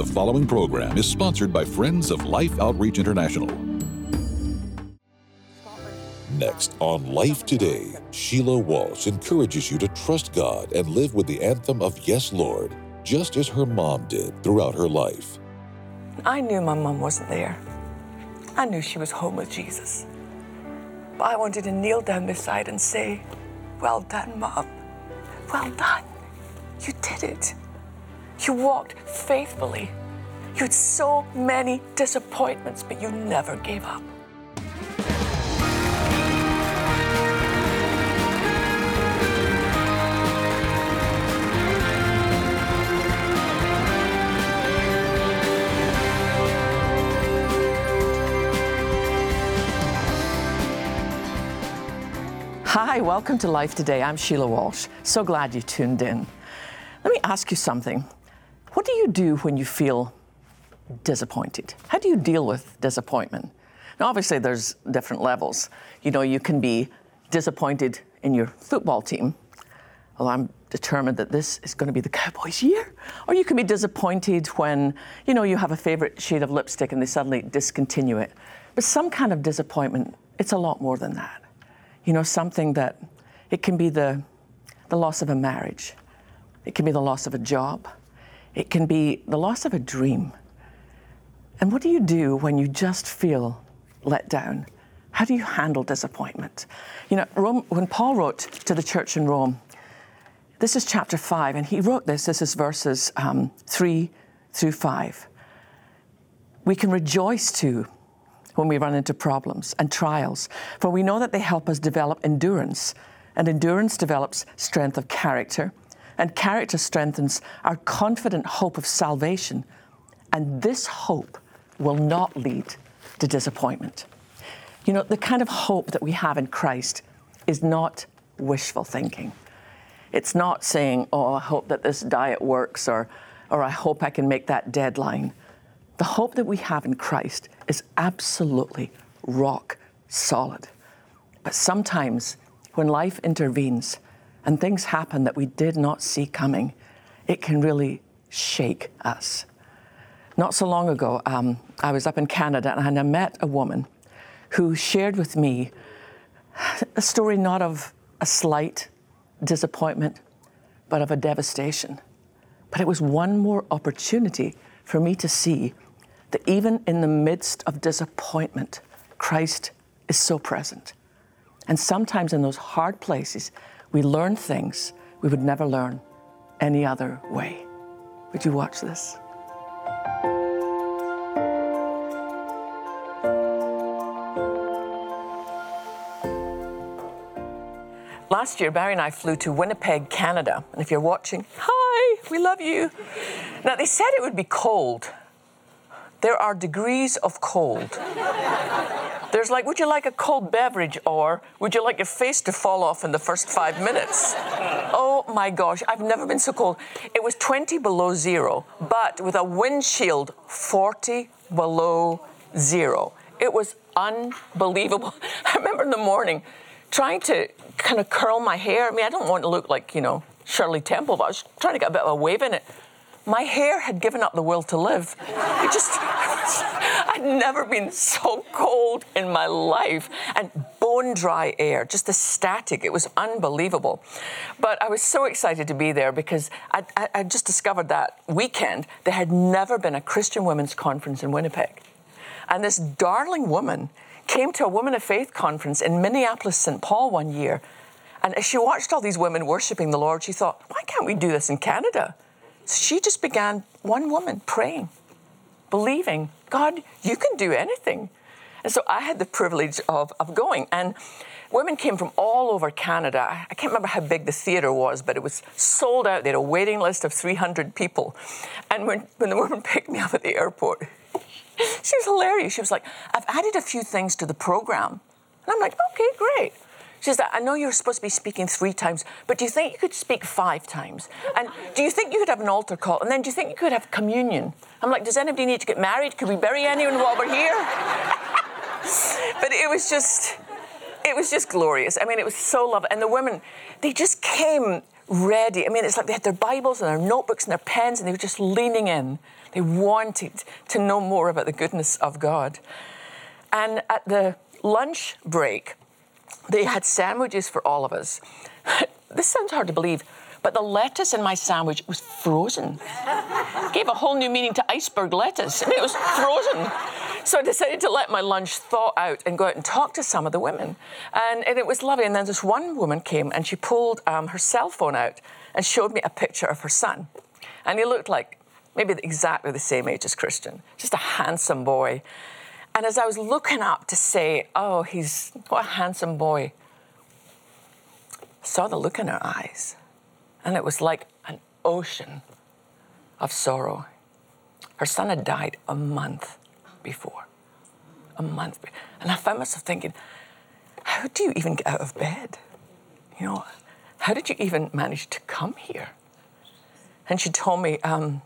The following program is sponsored by Friends of Life Outreach International. Next on Life Today, Sheila Walsh encourages you to trust God and live with the anthem of Yes, Lord, just as her mom did throughout her life. I knew my mom wasn't there. I knew she was home with Jesus. But I wanted to kneel down beside and say, Well done, Mom. Well done. You did it. You walked faithfully. You had so many disappointments, but you never gave up. Hi, welcome to Life Today. I'm Sheila Walsh. So glad you tuned in. Let me ask you something. What do you do when you feel disappointed? How do you deal with disappointment? Now, obviously, there's different levels. You know, you can be disappointed in your football team. Well, I'm determined that this is going to be the Cowboys' year. Or you can be disappointed when, you know, you have a favorite shade of lipstick and they suddenly discontinue it. But some kind of disappointment, it's a lot more than that you know, something that it can be the, the loss of a marriage, it can be the loss of a job, it can be the loss of a dream. And what do you do when you just feel let down? How do you handle disappointment? You know, Rome, when Paul wrote to the church in Rome, this is chapter 5, and he wrote this, this is verses um, 3 through 5. We can rejoice too when we run into problems and trials, for we know that they help us develop endurance, and endurance develops strength of character, and character strengthens our confident hope of salvation. And this hope will not lead to disappointment. You know, the kind of hope that we have in Christ is not wishful thinking. It's not saying, oh, I hope that this diet works, or, or I hope I can make that deadline. The hope that we have in Christ is absolutely rock solid. But sometimes when life intervenes and things happen that we did not see coming, it can really shake us. Not so long ago, um, I was up in Canada and I met a woman who shared with me a story not of a slight disappointment, but of a devastation. But it was one more opportunity for me to see that even in the midst of disappointment, Christ is so present. And sometimes in those hard places, we learn things we would never learn any other way. Would you watch this? Last year, Barry and I flew to Winnipeg, Canada. And if you're watching, hi, we love you. Now, they said it would be cold, there are degrees of cold. There's like, would you like a cold beverage or would you like your face to fall off in the first five minutes? Oh my gosh, I've never been so cold. It was 20 below zero, but with a wind chill 40 below zero. It was unbelievable. I remember in the morning trying to kind of curl my hair. I mean, I don't want to look like, you know, Shirley Temple, but I was trying to get a bit of a wave in it my hair had given up the will to live. It just, I'd never been so cold in my life. And bone dry air, just the static. It was unbelievable. But I was so excited to be there because I, I, I just discovered that weekend there had never been a Christian women's conference in Winnipeg. And this darling woman came to a Women of Faith conference in Minneapolis, St. Paul one year. And as she watched all these women worshiping the Lord, she thought, why can't we do this in Canada? So she just began, one woman, praying, believing, God, you can do anything. And so I had the privilege of, of going. And women came from all over Canada. I can't remember how big the theatre was, but it was sold out. They had a waiting list of 300 people. And when, when the woman picked me up at the airport, she was hilarious. She was like, I've added a few things to the program. And I'm like, okay, great. She says, I know you're supposed to be speaking three times, but do you think you could speak five times? And do you think you could have an altar call? And then do you think you could have communion? I'm like, does anybody need to get married? Could we bury anyone while we're here? but it was just, it was just glorious. I mean, it was so lovely. And the women, they just came ready. I mean, it's like they had their Bibles and their notebooks and their pens, and they were just leaning in. They wanted to know more about the goodness of God. And at the lunch break, they had sandwiches for all of us. this sounds hard to believe, but the lettuce in my sandwich was frozen. Gave a whole new meaning to iceberg lettuce. I mean, it was frozen. So I decided to let my lunch thaw out and go out and talk to some of the women. And, and it was lovely. And then this one woman came and she pulled um, her cell phone out and showed me a picture of her son. And he looked like maybe exactly the same age as Christian, just a handsome boy. And as I was looking up to say, oh, he's what a handsome boy, I saw the look in her eyes. And it was like an ocean of sorrow. Her son had died a month before. A month. And I found myself thinking, how do you even get out of bed? You know, how did you even manage to come here? And she told me, um,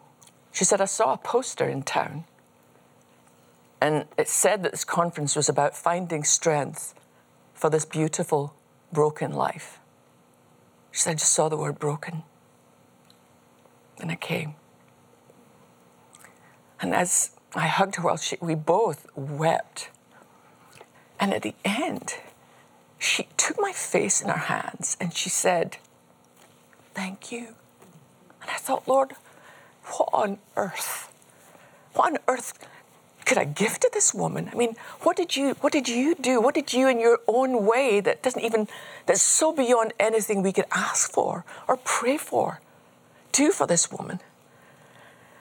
she said, I saw a poster in town. And it said that this conference was about finding strength for this beautiful, broken life. She said, I just saw the word broken. And I came. And as I hugged her while she, we both wept. And at the end, she took my face in her hands and she said, Thank you. And I thought, Lord, what on earth? What on earth could I give to this woman? I mean, what did you what did you do? What did you in your own way that doesn't even that's so beyond anything we could ask for or pray for do for this woman?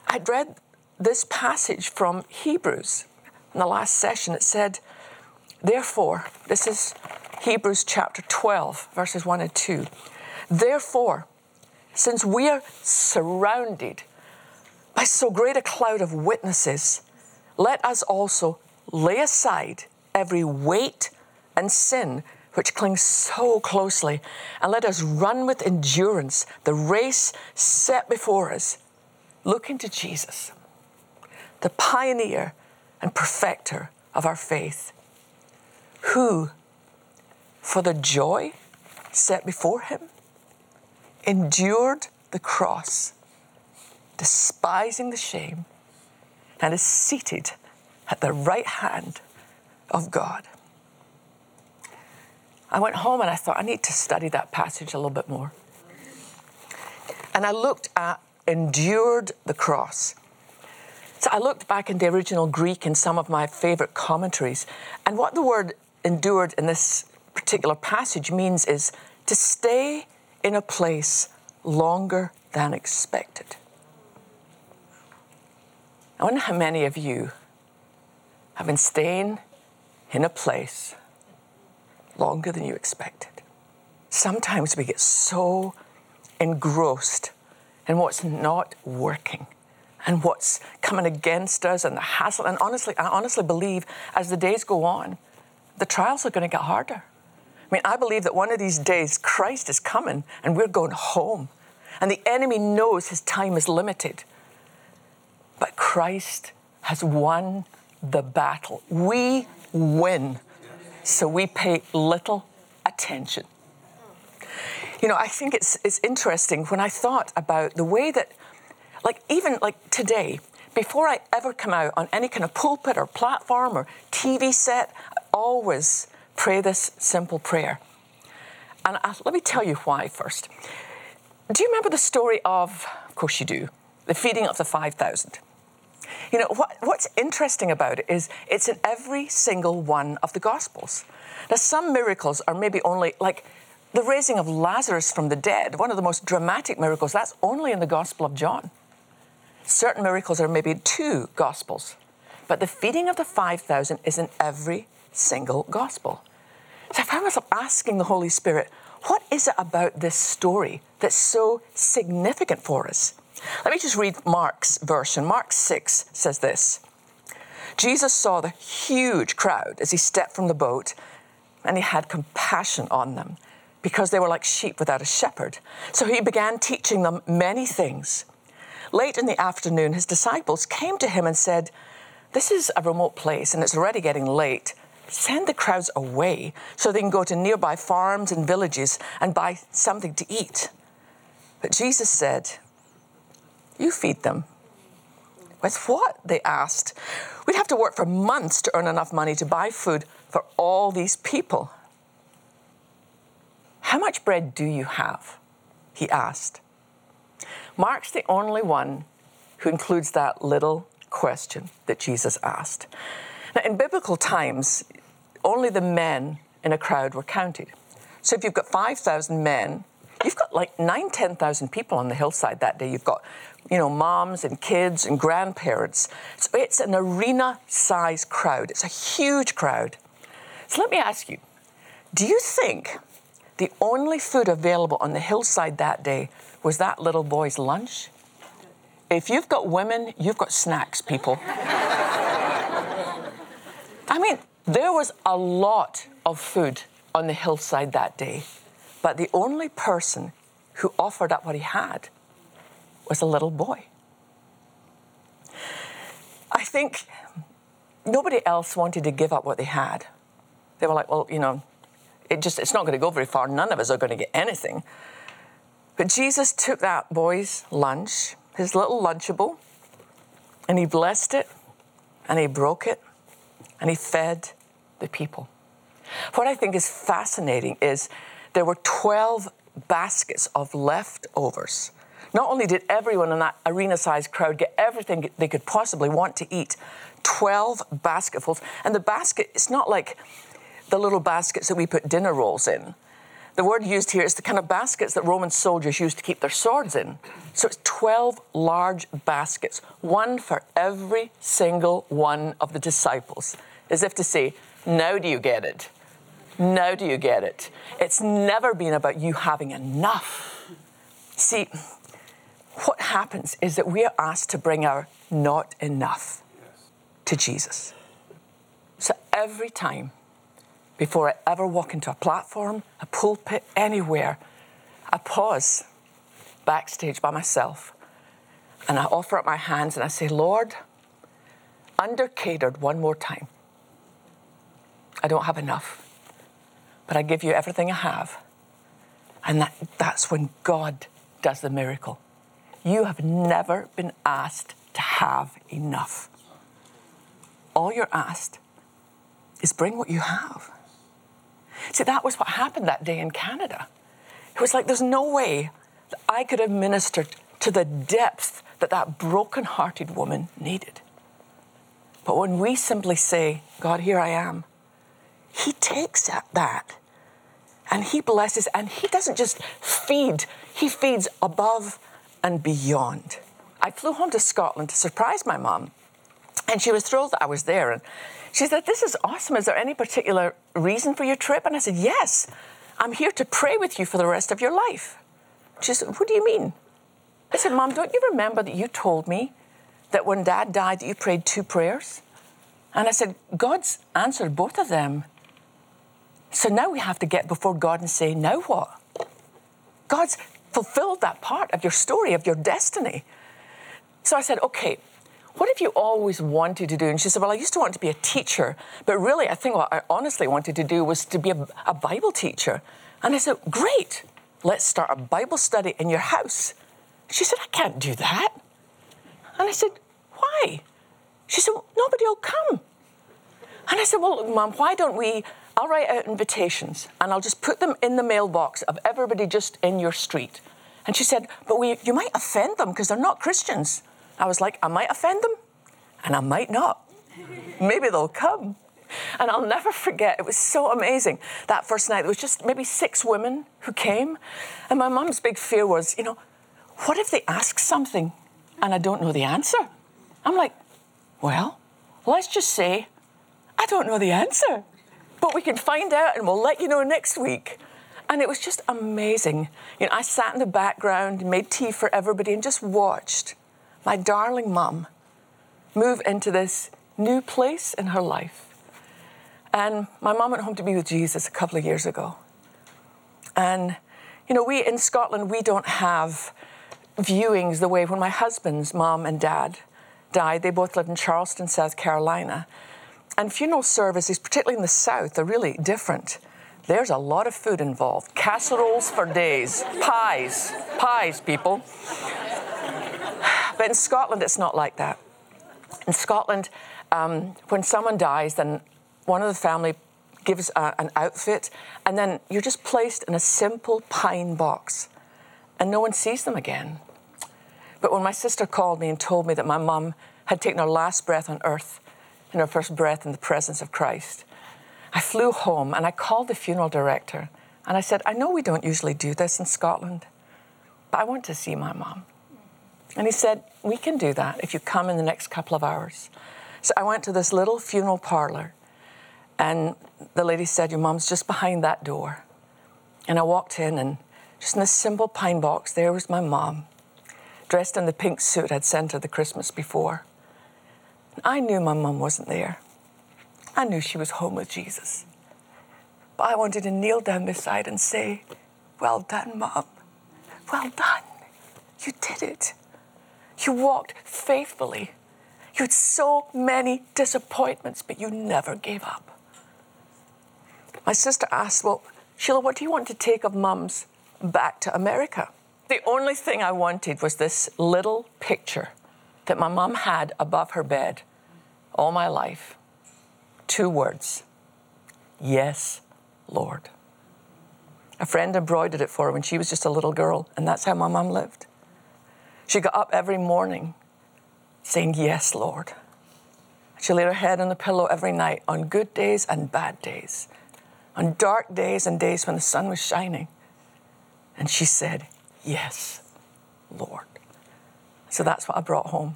I'd read this passage from Hebrews in the last session. It said, Therefore, this is Hebrews chapter 12, verses 1 and 2. Therefore, since we are surrounded by so great a cloud of witnesses, let us also lay aside every weight and sin which clings so closely, and let us run with endurance the race set before us, looking to Jesus the pioneer and perfecter of our faith, who, for the joy set before him, endured the cross, despising the shame, and is seated at the right hand of God. I went home and I thought, I need to study that passage a little bit more. And I looked at endured the cross. So I looked back in the original Greek in some of my favorite commentaries, and what the word endured in this particular passage means is to stay in a place longer than expected. I wonder how many of you have been staying in a place longer than you expected. Sometimes we get so engrossed in what's not working and what's coming against us and the hassle. And honestly, I honestly believe as the days go on, the trials are going to get harder. I mean, I believe that one of these days Christ is coming and we're going home. And the enemy knows his time is limited. But Christ has won the battle. We win. So we pay little attention. You know, I think it's, it's interesting when I thought about the way that like even like today, before I ever come out on any kind of pulpit or platform or TV set, I always pray this simple prayer. And I, let me tell you why first. Do you remember the story of, of course you do, the feeding of the 5,000? You know, what, what's interesting about it is it's in every single one of the Gospels. Now, some miracles are maybe only like the raising of Lazarus from the dead, one of the most dramatic miracles, that's only in the Gospel of John. Certain miracles are maybe two gospels, but the feeding of the 5,000 is in every single gospel. So I found myself asking the Holy Spirit, what is it about this story that's so significant for us? Let me just read Mark's version. Mark 6 says this Jesus saw the huge crowd as he stepped from the boat, and he had compassion on them because they were like sheep without a shepherd. So he began teaching them many things. Late in the afternoon, his disciples came to him and said, This is a remote place and it's already getting late. Send the crowds away so they can go to nearby farms and villages and buy something to eat. But Jesus said, You feed them. With what? They asked. We'd have to work for months to earn enough money to buy food for all these people. How much bread do you have? He asked. Mark's the only one who includes that little question that Jesus asked. Now, in biblical times, only the men in a crowd were counted. So if you've got 5,000 men, you've got like nine, 10,000 people on the hillside that day. You've got, you know, moms and kids and grandparents. So it's an arena sized crowd. It's a huge crowd. So let me ask you do you think the only food available on the hillside that day was that little boy's lunch? If you've got women, you've got snacks, people. I mean, there was a lot of food on the hillside that day, but the only person who offered up what he had was a little boy. I think nobody else wanted to give up what they had. They were like, well, you know, it just it's not going to go very far. None of us are going to get anything. But Jesus took that boy's lunch his little Lunchable, and he blessed it, and he broke it, and he fed the people. What I think is fascinating is there were 12 baskets of leftovers. Not only did everyone in that arena sized crowd get everything they could possibly want to eat, 12 basketfuls. And the basket, it's not like the little baskets that we put dinner rolls in. The word used here is the kind of baskets that Roman soldiers used to keep their swords in. So it's 12 large baskets, one for every single one of the disciples, as if to say, Now do you get it? Now do you get it? It's never been about you having enough. See, what happens is that we are asked to bring our not enough to Jesus. So every time before I ever walk into a platform, a pulpit, anywhere. I pause backstage by myself and I offer up my hands and I say, Lord, under catered one more time. I don't have enough, but I give you everything I have. And that, that's when God does the miracle. You have never been asked to have enough. All you're asked is bring what you have. See, that was what happened that day in Canada. It was like there's no way that I could have ministered to the depth that that broken-hearted woman needed. But when we simply say, God, here I am, He takes that and He blesses, and He doesn't just feed, He feeds above and beyond. I flew home to Scotland to surprise my mom, and she was thrilled that I was there. And she said, This is awesome. Is there any particular reason for your trip? And I said, Yes, I'm here to pray with you for the rest of your life. She said, What do you mean? I said, Mom, don't you remember that you told me that when dad died, that you prayed two prayers? And I said, God's answered both of them. So now we have to get before God and say, Now what? God's fulfilled that part of your story, of your destiny. So I said, Okay, what have you always wanted to do? And she said, Well, I used to want to be a teacher, but really, I think what I honestly wanted to do was to be a, a Bible teacher. And I said, Great, let's start a Bible study in your house. She said, I can't do that. And I said, Why? She said, Nobody will come. And I said, Well, Mom, why don't we? I'll write out invitations and I'll just put them in the mailbox of everybody just in your street. And she said, But we, you might offend them because they're not Christians. I was like, I might offend them and I might not. Maybe they'll come. And I'll never forget, it was so amazing. That first night, there was just maybe six women who came. And my mum's big fear was, you know, what if they ask something and I don't know the answer? I'm like, well, let's just say I don't know the answer. But we can find out and we'll let you know next week. And it was just amazing. You know, I sat in the background, made tea for everybody, and just watched my darling mum, move into this new place in her life. And my mum went home to be with Jesus a couple of years ago. And, you know, we in Scotland, we don't have viewings the way when my husband's mom and dad died. They both lived in Charleston, South Carolina. And funeral services, particularly in the South, are really different There's a lot of food involved. Casseroles for days, pies, pies, people. But in Scotland, it's not like that. In Scotland, um, when someone dies, then one of the family gives a, an outfit, and then you're just placed in a simple pine box, and no one sees them again. But when my sister called me and told me that my mum had taken her last breath on earth and her first breath in the presence of Christ, I flew home and I called the funeral director and I said, I know we don't usually do this in Scotland, but I want to see my mom. And he said, We can do that if you come in the next couple of hours. So I went to this little funeral parlor and the lady said, Your mom's just behind that door. And I walked in and just in this simple pine box, there was my mom, dressed in the pink suit I'd sent her the Christmas before. I knew my mom wasn't there. I knew she was home with Jesus. But I wanted to kneel down beside and say, Well done, Mom. Well done. You did it. You walked faithfully. You had so many disappointments, but you never gave up. My sister asked, Well, Sheila, what do you want to take of Mum's back to America? The only thing I wanted was this little picture that my mom had above her bed all my life two words Yes, Lord. A friend embroidered it for her when she was just a little girl, and that's how my mom lived. She got up every morning saying, Yes, Lord. She laid her head on the pillow every night on good days and bad days, on dark days and days when the sun was shining. And she said, Yes, Lord. So that's what I brought home.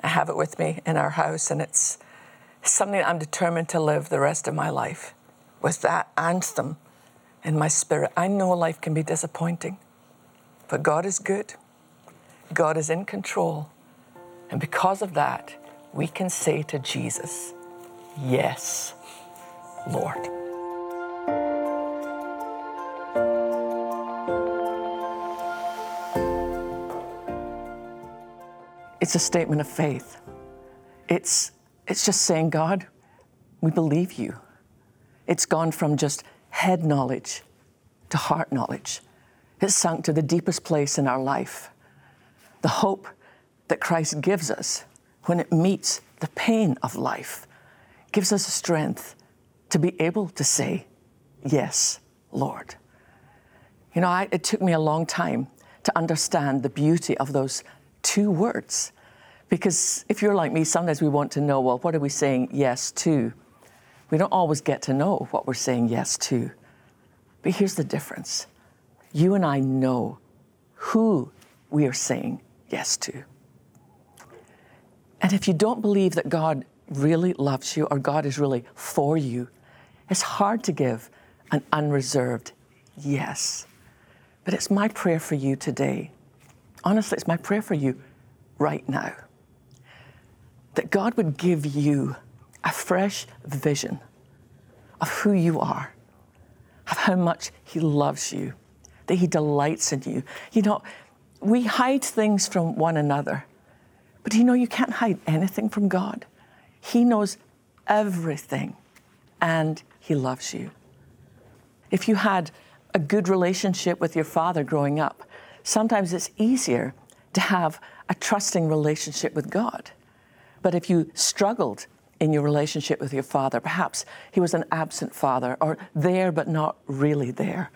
I have it with me in our house, and it's something I'm determined to live the rest of my life with that anthem in my spirit. I know life can be disappointing, but God is good. God is in control. And because of that, we can say to Jesus, Yes, Lord. It's a statement of faith. It's it's just saying, God, we believe you. It's gone from just head knowledge to heart knowledge. It's sunk to the deepest place in our life. The hope that Christ gives us when it meets the pain of life gives us strength to be able to say, Yes, Lord. You know, I, it took me a long time to understand the beauty of those two words because if you're like me, sometimes we want to know, well, what are we saying yes to? We don't always get to know what we're saying yes to. But here's the difference you and I know who we are saying yes to. And if you don't believe that God really loves you or God is really for you, it's hard to give an unreserved yes. But it's my prayer for you today. Honestly, it's my prayer for you right now that God would give you a fresh vision of who you are, of how much He loves you, that He delights in you. You know, we hide things from one another, but you know, you can't hide anything from God. He knows everything and He loves you. If you had a good relationship with your father growing up, sometimes it's easier to have a trusting relationship with God. But if you struggled in your relationship with your father, perhaps he was an absent father or there but not really there.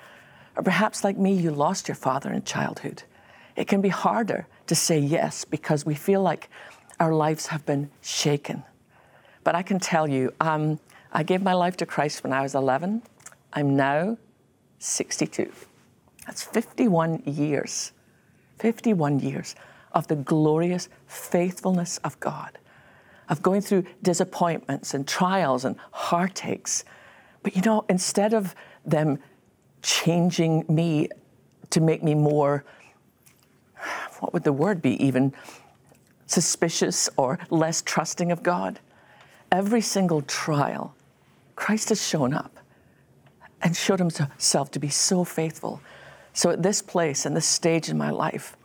Or perhaps, like me, you lost your father in childhood. It can be harder to say yes because we feel like our lives have been shaken. But I can tell you, um, I gave my life to Christ when I was 11. I'm now 62. That's 51 years. 51 years of the glorious faithfulness of God of going through disappointments and trials and heartaches. But you know, instead of them changing me to make me more, what would the word be, even suspicious or less trusting of God, every single trial, Christ has shown up and showed himself to be so faithful. So at this place and this stage in my life,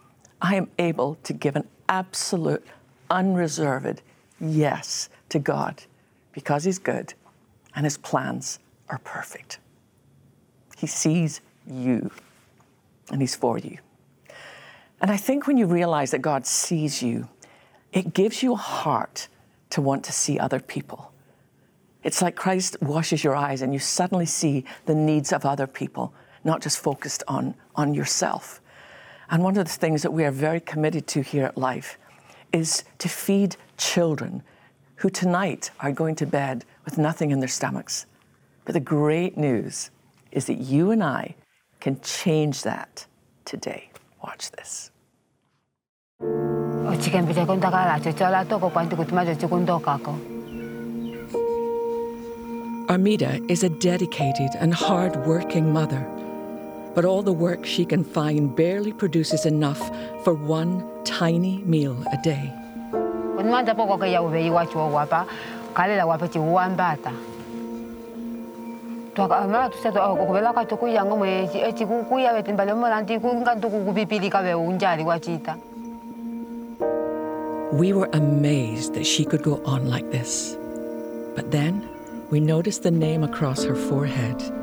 I am able to give an absolute, unreserved yes to God because He's good and His plans are perfect. He sees you and He's for you. And I think when you realize that God sees you, it gives you a heart to want to see other people. It's like Christ washes your eyes and you suddenly see the needs of other people, not just focused on, on yourself. And one of the things that we are very committed to here at Life is to feed children who tonight are going to bed with nothing in their stomachs. But the great news is that you and I can change that today. Watch this. Armida is a dedicated and hard-working mother, but all the work she can find barely produces enough for one tiny meal a day. twaka tusete okuvela kati kuyanga mwe ecikukuya vetimbale molanti kungantuku kupipilika ve unjali wacita We were amazed that she could go on like this. But then we noticed the name across her forehead.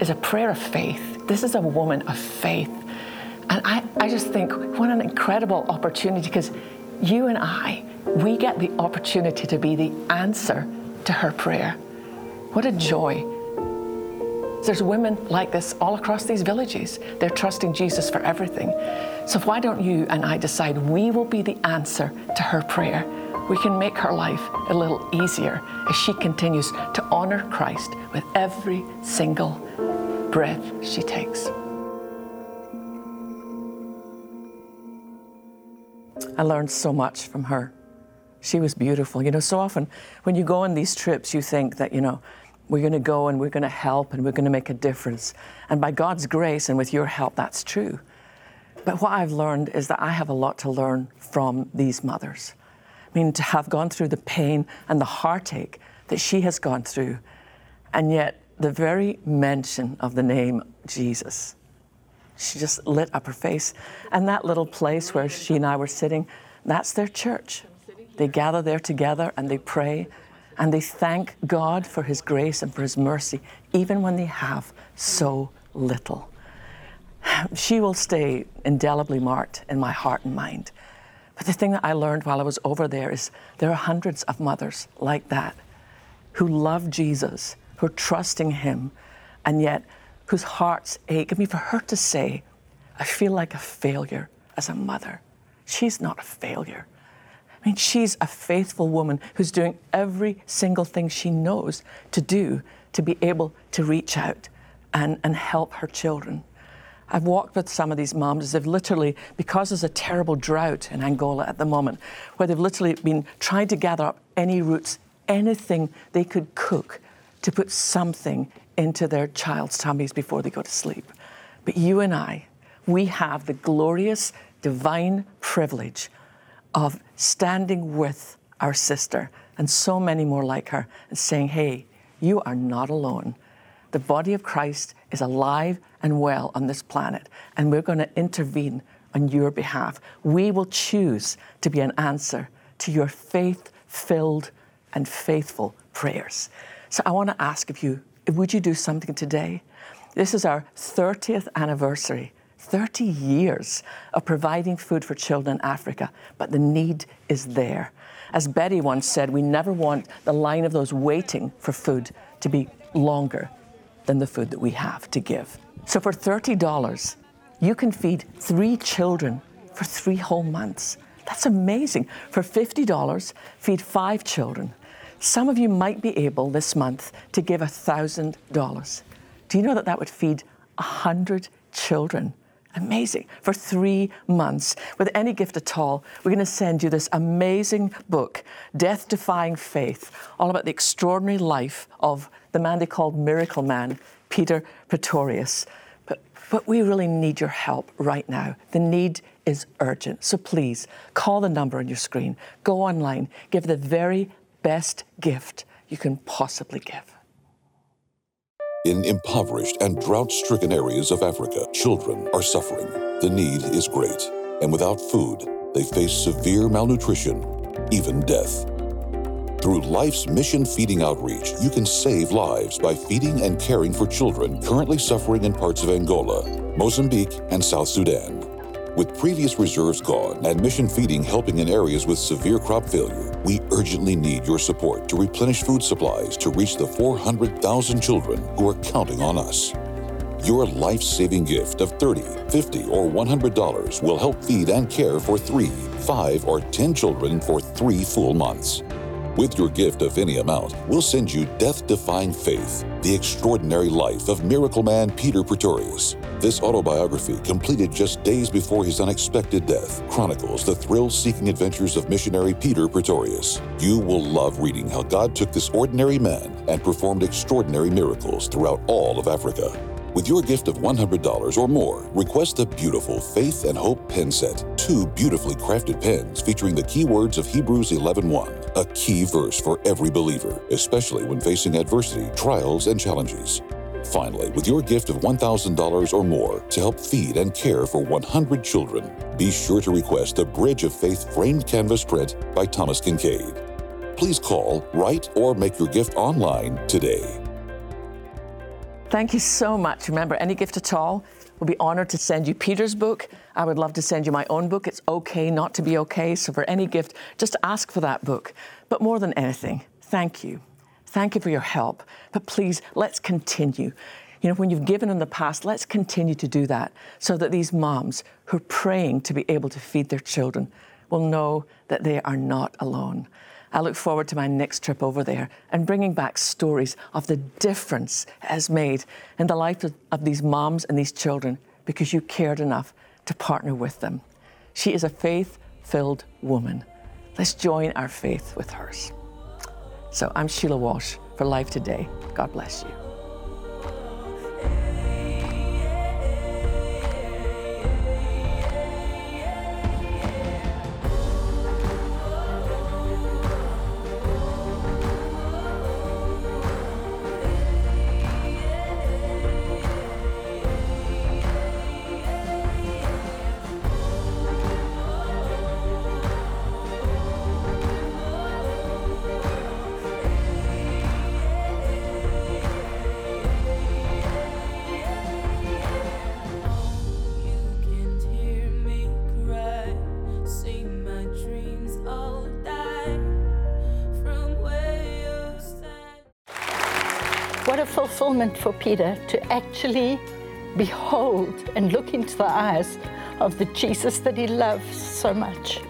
is a prayer of faith. This is a woman of faith. And I, I just think, what an incredible opportunity because you and I, we get the opportunity to be the answer to her prayer. What a joy. There's women like this all across these villages. They're trusting Jesus for everything. So why don't you and I decide we will be the answer to her prayer? We can make her life a little easier as she continues to honor Christ with every single breath she takes. I learned so much from her. She was beautiful. You know, so often when you go on these trips, you think that, you know, we're going to go and we're going to help and we're going to make a difference. And by God's grace and with your help, that's true. But what I've learned is that I have a lot to learn from these mothers. I mean, to have gone through the pain and the heartache that she has gone through, and yet the very mention of the name Jesus, she just lit up her face. And that little place where she and I were sitting, that's their church. They gather there together and they pray and they thank God for His grace and for His mercy, even when they have so little. She will stay indelibly marked in my heart and mind. But the thing that I learned while I was over there is there are hundreds of mothers like that who love Jesus, who are trusting Him, and yet whose hearts ache. I mean, for her to say, I feel like a failure as a mother, she's not a failure. I mean, she's a faithful woman who's doing every single thing she knows to do to be able to reach out and, and help her children. I've walked with some of these moms. They've literally, because there's a terrible drought in Angola at the moment, where they've literally been trying to gather up any roots, anything they could cook to put something into their child's tummies before they go to sleep. But you and I, we have the glorious divine privilege of standing with our sister and so many more like her and saying, hey, you are not alone. The body of Christ is alive and well on this planet, and we're going to intervene on your behalf. We will choose to be an answer to your faith filled and faithful prayers. So I want to ask of you would you do something today? This is our 30th anniversary. 30 years of providing food for children in Africa, but the need is there. As Betty once said, we never want the line of those waiting for food to be longer than the food that we have to give. So for $30, you can feed three children for three whole months. That's amazing. For $50, feed five children. Some of you might be able this month to give $1,000. Do you know that that would feed 100 children? Amazing. For three months. With any gift at all, we're going to send you this amazing book, Death Defying Faith, all about the extraordinary life of the man they called Miracle Man, Peter Pretorius. But But we really need your help right now. The need is urgent. So please call the number on your screen, go online, give the very best gift you can possibly give. In impoverished and drought stricken areas of Africa, children are suffering. The need is great, and without food, they face severe malnutrition, even death. Through Life's Mission Feeding Outreach, you can save lives by feeding and caring for children currently suffering in parts of Angola, Mozambique, and South Sudan. With previous reserves gone and mission feeding helping in areas with severe crop failure, we urgently need your support to replenish food supplies to reach the 400,000 children who are counting on us. Your life saving gift of $30, $50, or $100 will help feed and care for three, five, or 10 children for three full months. With your gift of any amount, we'll send you Death Defying Faith, the extraordinary life of miracle man Peter Pretorius. This autobiography, completed just days before his unexpected death, chronicles the thrill seeking adventures of missionary Peter Pretorius. You will love reading how God took this ordinary man and performed extraordinary miracles throughout all of Africa. With your gift of $100 or more, request the beautiful Faith and Hope pen set. Two beautifully crafted pens featuring the keywords of Hebrews 11:1, a key verse for every believer, especially when facing adversity, trials, and challenges. Finally, with your gift of $1,000 or more to help feed and care for 100 children, be sure to request the Bridge of Faith framed canvas print by Thomas Kinkade. Please call, write, or make your gift online today. Thank you so much. Remember, any gift at all, we'll be honored to send you Peter's book. I would love to send you my own book. It's okay not to be okay. So, for any gift, just ask for that book. But more than anything, thank you. Thank you for your help. But please, let's continue. You know, when you've given in the past, let's continue to do that so that these moms who are praying to be able to feed their children will know that they are not alone. I look forward to my next trip over there and bringing back stories of the difference it has made in the life of, of these moms and these children because you cared enough to partner with them. She is a faith filled woman. Let's join our faith with hers. So I'm Sheila Walsh for Life Today. God bless you. Fulfillment for Peter to actually behold and look into the eyes of the Jesus that he loves so much.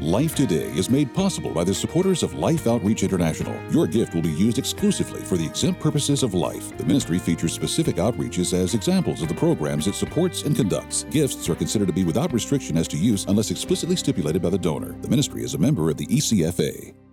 Life Today is made possible by the supporters of Life Outreach International. Your gift will be used exclusively for the exempt purposes of life. The ministry features specific outreaches as examples of the programs it supports and conducts. Gifts are considered to be without restriction as to use unless explicitly stipulated by the donor. The ministry is a member of the ECFA.